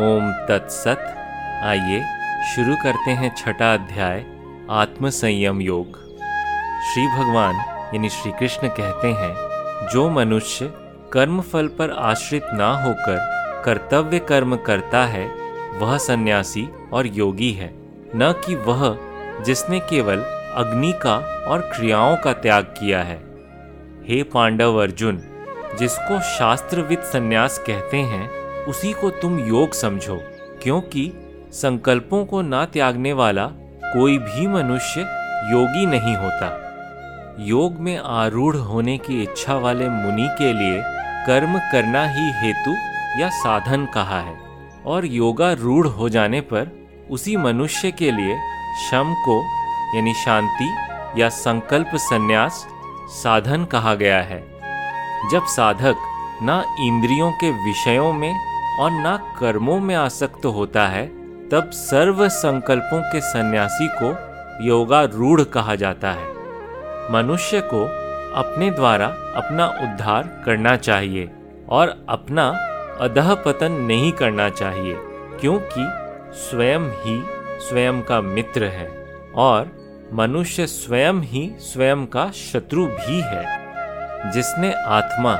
ओम तत्सत। आइए शुरू करते हैं छठा अध्याय आत्म संयम योग। श्री भगवान, यानी श्री कृष्ण कहते हैं, जो मनुष्य कर्म फल पर आश्रित ना होकर कर्तव्य कर्म करता है, वह सन्यासी और योगी है। न कि वह, जिसने केवल अग्नि का और क्रियाओं का त्याग किया है। हे पांडव अर्जुन, जिसको शास्त्रविद संन्यास कहते हैं उसी को तुम योग समझो, क्योंकि संकल्पों को ना त्यागने वाला कोई भी मनुष्य योगी नहीं होता। योग में आरूढ़ होने की इच्छा वाले मुनि के लिए कर्म करना ही हेतु या साधन कहा है, और योगा रूढ़ हो जाने पर उसी मनुष्य के लिए शम को, यानी शांति या संकल्प संन्यास, साधन कहा गया है। जब साधक ना इंद्रियों के विषयों में और ना कर्मों में आसक्त होता है, तब सर्व संकल्पों के सन्यासी को योगारूढ़ कहा जाता है। मनुष्य को अपने द्वारा अपना उद्धार करना चाहिए और अपना अधः पतन नहीं करना चाहिए, क्योंकि स्वयं ही स्वयं का मित्र है और मनुष्य स्वयं ही स्वयं का शत्रु भी है। जिसने आत्मा,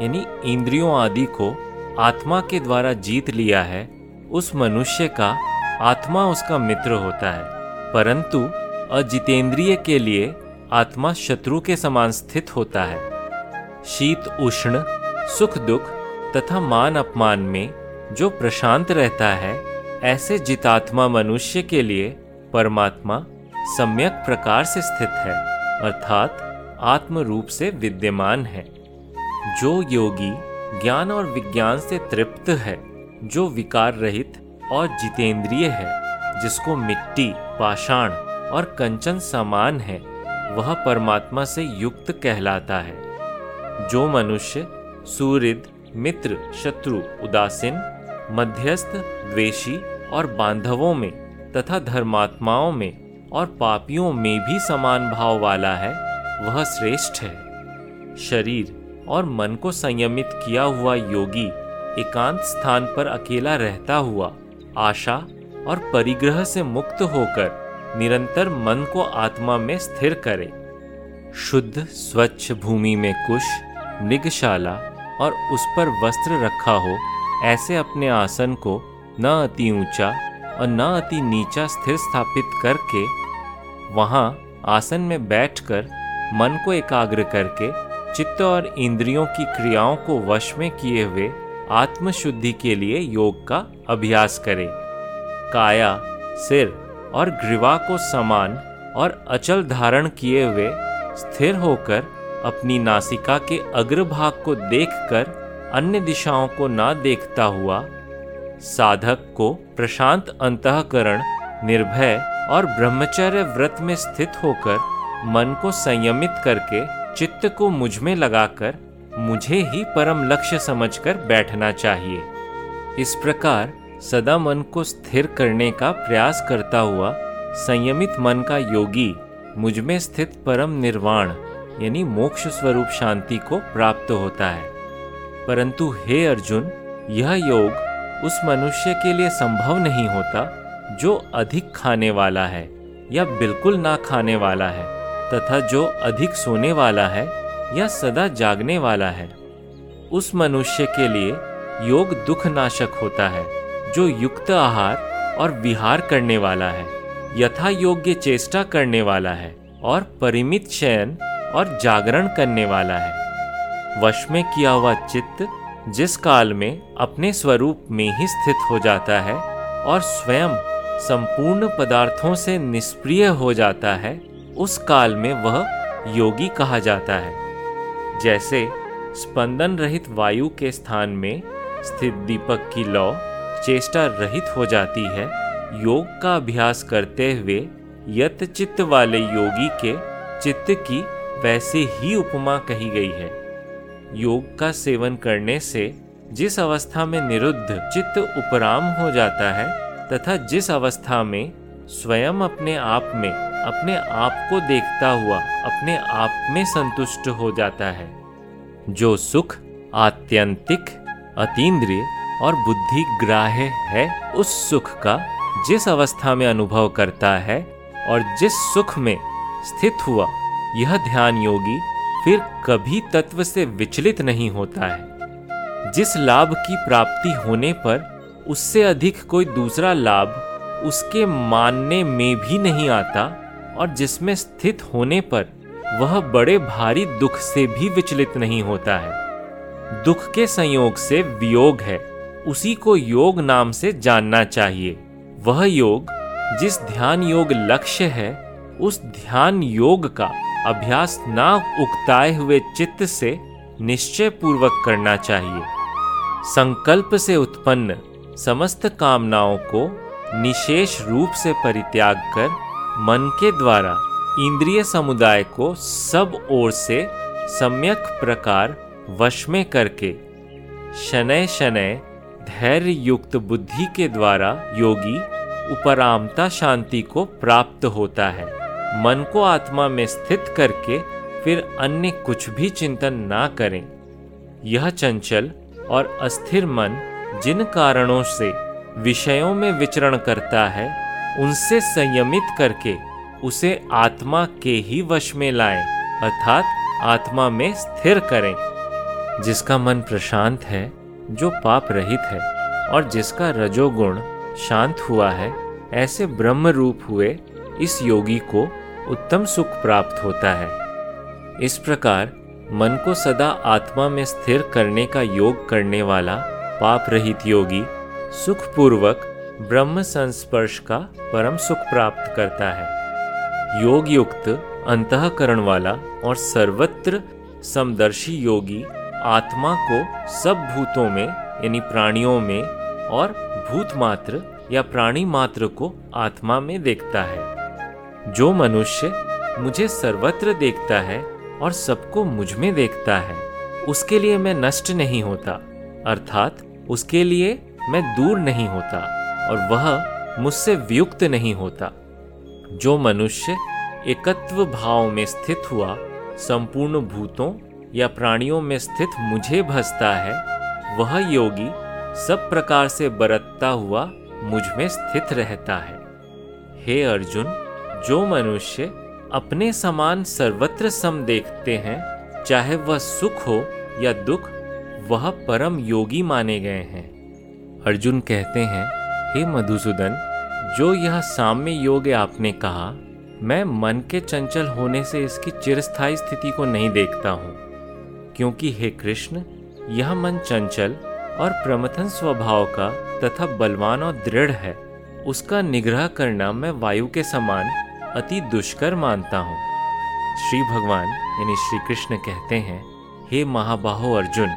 यानी इंद्रियों आदि को आत्मा के द्वारा जीत लिया है, उस मनुष्य का आत्मा उसका मित्र होता है। परंतु अजितेंद्रिय के लिए आत्मा शत्रु के समान स्थित होता है। शीत, उष्ण, सुख, दुख तथा मान, अपमान में जो प्रशांत रहता है, ऐसे जितात्मा मनुष्य के लिए परमात्मा सम्यक प्रकार से स्थित है, अर्थात आत्म रूप से विद्यमान है। जो योगी ज्ञान और विज्ञान से तृप्त है, जो विकार रहित और जितेंद्रिय है, जिसको मिट्टी, पाषाण और कंचन समान है, वह परमात्मा से युक्त कहलाता है। जो मनुष्य सूरिद मित्र, शत्रु, उदासीन, मध्यस्थ, द्वेषी और बांधवों में तथा धर्मात्माओं में और पापियों में भी समान भाव वाला है, वह श्रेष्ठ है। शरीर और मन को संयमित किया हुआ योगी एकांत स्थान पर अकेला रहता हुआ आशा और परिग्रह से मुक्त होकर निरंतर मन को आत्मा में स्थिर करे। शुद्ध, स्वच्छ भूमि में कुश, मृगशाला और उस पर वस्त्र रखा हो, ऐसे अपने आसन को न अति ऊँचा और न अति नीचा स्थिर स्थापित करके, वहाँ आसन में बैठकर मन को एकाग्र करके चित्त और इंद्रियों की क्रियाओं को वश में किए हुए आत्मशुद्धि के लिए योग का अभ्यास करें। काया, सिर और ग्रीवा को समान और अचल धारण किए हुए स्थिर होकर अपनी नासिका के अग्रभाग को देखकर अन्य दिशाओं को ना देखता हुआ साधक को प्रशांत अंतकरण, निर्भय और ब्रह्मचर्य व्रत में स्थित होकर मन को संयमित करके चित्त को मुझमें लगाकर मुझे ही परम लक्ष्य समझकर बैठना चाहिए। इस प्रकार सदा मन को स्थिर करने का प्रयास करता हुआ संयमित मन का योगी मुझमें स्थित परम निर्वाण, यानी मोक्ष स्वरूप शांति को प्राप्त होता है। परंतु हे अर्जुन, यह योग उस मनुष्य के लिए संभव नहीं होता जो अधिक खाने वाला है या बिल्कुल ना खाने वाला है। तथा जो अधिक सोने वाला है या सदा जागने वाला है, उस मनुष्य के लिए योग दुख नाशक होता है, जो युक्त आहार और विहार करने वाला है, यथा योग्य चेष्टा करने वाला है और परिमित शयन और जागरण करने वाला है। वश में किया हुआ चित्त जिस काल में अपने स्वरूप में ही स्थित हो जाता है और स्वयं संपूर्ण पदार्थों से निष्प्रिय हो जाता है उस काल में वह योगी कहा जाता है। जैसे स्पंदन रहित वायु के स्थान में स्थित दीपक की लौ चेष्टा रहित हो जाती है, योग का अभ्यास करते हुए यत चित्त वाले योगी के चित्त की वैसे ही उपमा कही गई है। योग का सेवन करने से जिस अवस्था में निरुद्ध चित्त उपराम हो जाता है तथा जिस अवस्था में स्वयं अपने आप में अपने आप को देखता हुआ अपने आप में संतुष्ट हो जाता है। जो सुख, आत्यंतिक, अतीन्द्रिय और बुद्धि ग्राह्य है, उस सुख का जिस अवस्था में अनुभव करता है और जिस सुख में स्थित हुआ, यह ध्यान योगी फिर कभी तत्व से विचलित नहीं होता है। जिस लाभ की प्राप्ति होने पर उससे अधिक कोई दूसरा लाभ उसके मानने में भी नहीं आता और जिसमें स्थित होने पर वह बड़े भारी दुख से भी विचलित नहीं होता है। दुख के संयोग से वियोग है। उसी को योग नाम से जानना चाहिए। वह योग, जिस ध्यान योग लक्ष्य है, उस ध्यान योग का अभ्यास ना उकताए हुए चित्त से निश्चय पूर्वक करना चाहिए। संकल्प से उत्पन्न समस्त कामनाओं को निशेष रूप से परित्याग कर मन के द्वारा इंद्रिय समुदाय को सब ओर से सम्यक प्रकार वश में करके शनय शनय धैर्य युक्त बुद्धि के द्वारा योगी उपरामता शांति को प्राप्त होता है। मन को आत्मा में स्थित करके फिर अन्य कुछ भी चिंतन ना करें। यह चंचल और अस्थिर मन जिन कारणों से विषयों में विचरण करता है उनसे संयमित करके उसे आत्मा के ही वश में लाएँ, अर्थात आत्मा में स्थिर करें, जिसका मन प्रशांत है, जो पाप रहित है, और जिसका रजोगुण शांत हुआ है, ऐसे ब्रह्म रूप हुए इस योगी को उत्तम सुख प्राप्त होता है। इस प्रकार मन को सदा आत्मा में स्थिर करने का योग करने वाला पाप रहित योगी सुखपूर्वक ब्रह्म संस्पर्श का परम सुख प्राप्त करता है। योग युक्त अंतकरण वाला और सर्वत्र समदर्शी योगी आत्मा को सब भूतों में, यानी प्राणियों में और भूत मात्र या प्राणी मात्र को आत्मा में देखता है। जो मनुष्य मुझे सर्वत्र देखता है और सबको मुझमें देखता है, उसके लिए मैं नष्ट नहीं होता, अर्थात उसके लिए मैं दूर नहीं होता। और वह मुझसे वियुक्त नहीं होता। जो मनुष्य एकत्व भाव में स्थित हुआ, संपूर्ण भूतों या प्राणियों में स्थित मुझे भसता है, वह योगी सब प्रकार से बरतता हुआ मुझमें स्थित रहता है। हे अर्जुन, जो मनुष्य अपने समान सर्वत्र सम देखते हैं, चाहे वह सुख हो या दुख, वह परम योगी माने गए हैं। अर्जुन कहते हैं हे मधुसूदन, जो यह साम्य योग आपने कहा, मैं मन के चंचल होने से इसकी चिरस्थायी स्थिति को नहीं देखता हूँ। क्योंकि हे कृष्ण, यह मन चंचल और प्रमथन स्वभाव का तथा बलवान और दृढ़ है। उसका निग्रह करना मैं वायु के समान अति दुष्कर मानता हूँ। श्री भगवान, यानी श्री कृष्ण कहते हैं, हे महाबाहो अर्जुन,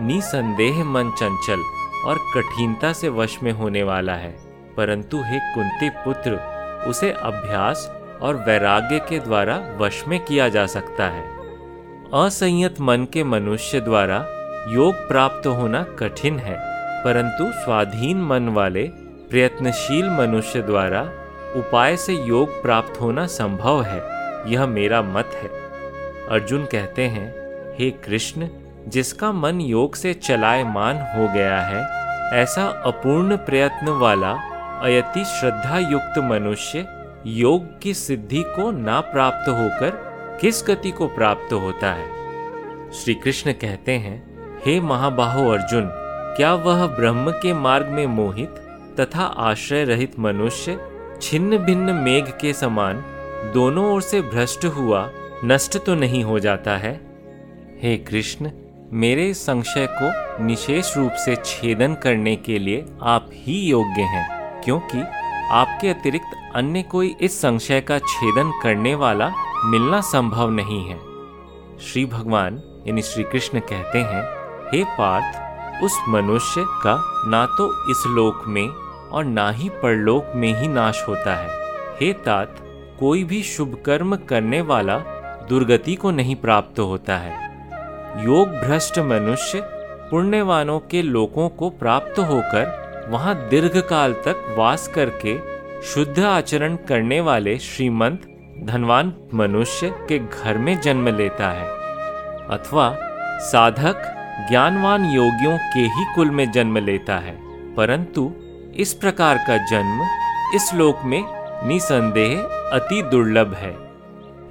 निसंदेह मन चंचल और कठिनता से वश में होने वाला है। परंतु हे कुंती पुत्र, उसे अभ्यास और वैराग्य के द्वारा वश में किया जा सकता है। असंयत मन के मनुष्य द्वारा योग प्राप्त होना कठिन है, परंतु स्वाधीन मन वाले, प्रयत्नशील मनुष्य द्वारा उपाय से योग प्राप्त होना संभव है। यह मेरा मत है। अर्जुन कहते हैं, हे कृष्ण जिसका मन योग से चलायमान हो गया है, ऐसा अपूर्ण प्रयत्न वाला, अयति श्रद्धा युक्त मनुष्य, योग की सिद्धि को ना प्राप्त होकर, किस गति को प्राप्त होता है? श्री कृष्ण कहते हैं, हे महाबाहो अर्जुन, क्या वह ब्रह्म के मार्ग में मोहित तथा आश्रय रहित मनुष्य, छिन्न भिन्न मेघ के समान, दोनों ओर से भ्रष्ट हुआ, नष्ट तो नहीं हो जाता है? हे कृष्ण मेरे संशय को निशेष रूप से छेदन करने के लिए आप ही योग्य हैं, क्योंकि आपके अतिरिक्त अन्य कोई इस संशय का छेदन करने वाला मिलना संभव नहीं है। श्री भगवान यानी श्री कृष्ण कहते हैं, हे पार्थ, उस मनुष्य का ना तो इस लोक में और ना ही परलोक में ही नाश होता है। हे तात, कोई भी शुभ कर्म करने वाला दुर्गति को नहीं प्राप्त होता है। योग भ्रष्ट मनुष्य पुण्यवानों के लोकों को प्राप्त होकर वहाँ दीर्घ काल तक वास करके शुद्ध आचरण करने वाले श्रीमंत, धनवान मनुष्य के घर में जन्म लेता है। अथवा साधक, ज्ञानवान योगियों के ही कुल में जन्म लेता है। परंतु इस प्रकार का जन्म इस लोक में निसंदेह अति दुर्लभ है।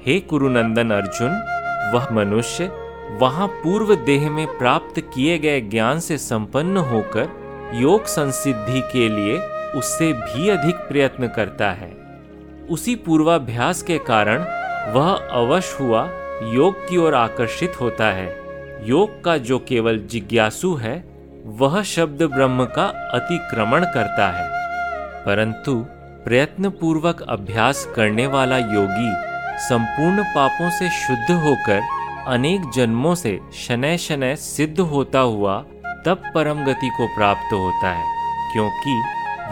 हे कुरुनंदन अर्जुन, वह मनुष्य वहाँ पूर्व देह में प्राप्त किए गए ज्ञान से संपन्न होकर योग संसिद्धि के लिए उससे भी अधिक प्रयत्न करता है। उसी पूर्वाभ्यास के कारण वह अवश्य हुआ योग की ओर आकर्षित होता है। योग का जो केवल जिज्ञासु है, वह शब्द ब्रह्म का अतिक्रमण करता है। परंतु प्रयत्न पूर्वक अभ्यास करने वाला योगी संपूर्ण पापों से शुद्ध होकर अनेक जन्मों से शनय शनय सिद्ध होता हुआ तब परम गति को प्राप्त होता है, क्योंकि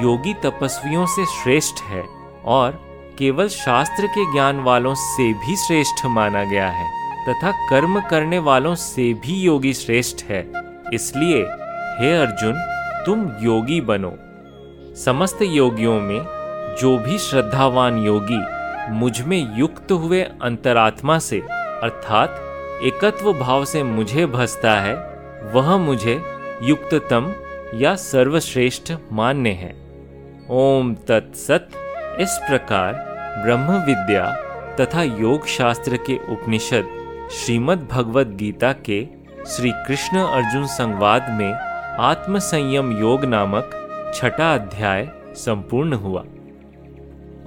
योगी तपस्वियों से श्रेष्ठ है और केवल शास्त्र के ज्ञान वालों से भी श्रेष्ठ माना गया है, तथा कर्म करने वालों से भी योगी श्रेष्ठ है। इसलिए, हे अर्जुन, तुम योगी बनो। समस्त योगियों में जो भी श्रद्धावान योगी मुझमें युक्त हुए अंतरात्मा से, अर्थात एकत्व भाव से मुझे भसता है, वह मुझे युक्ततम या सर्वश्रेष्ठ मान्य है। ओम तत्सत। इस प्रकार ब्रह्म विद्या तथा योग शास्त्र के उपनिषद श्रीमद् भगवत गीता के श्री कृष्ण अर्जुन संवाद में आत्मसंयम योग नामक छठा अध्याय संपूर्ण हुआ।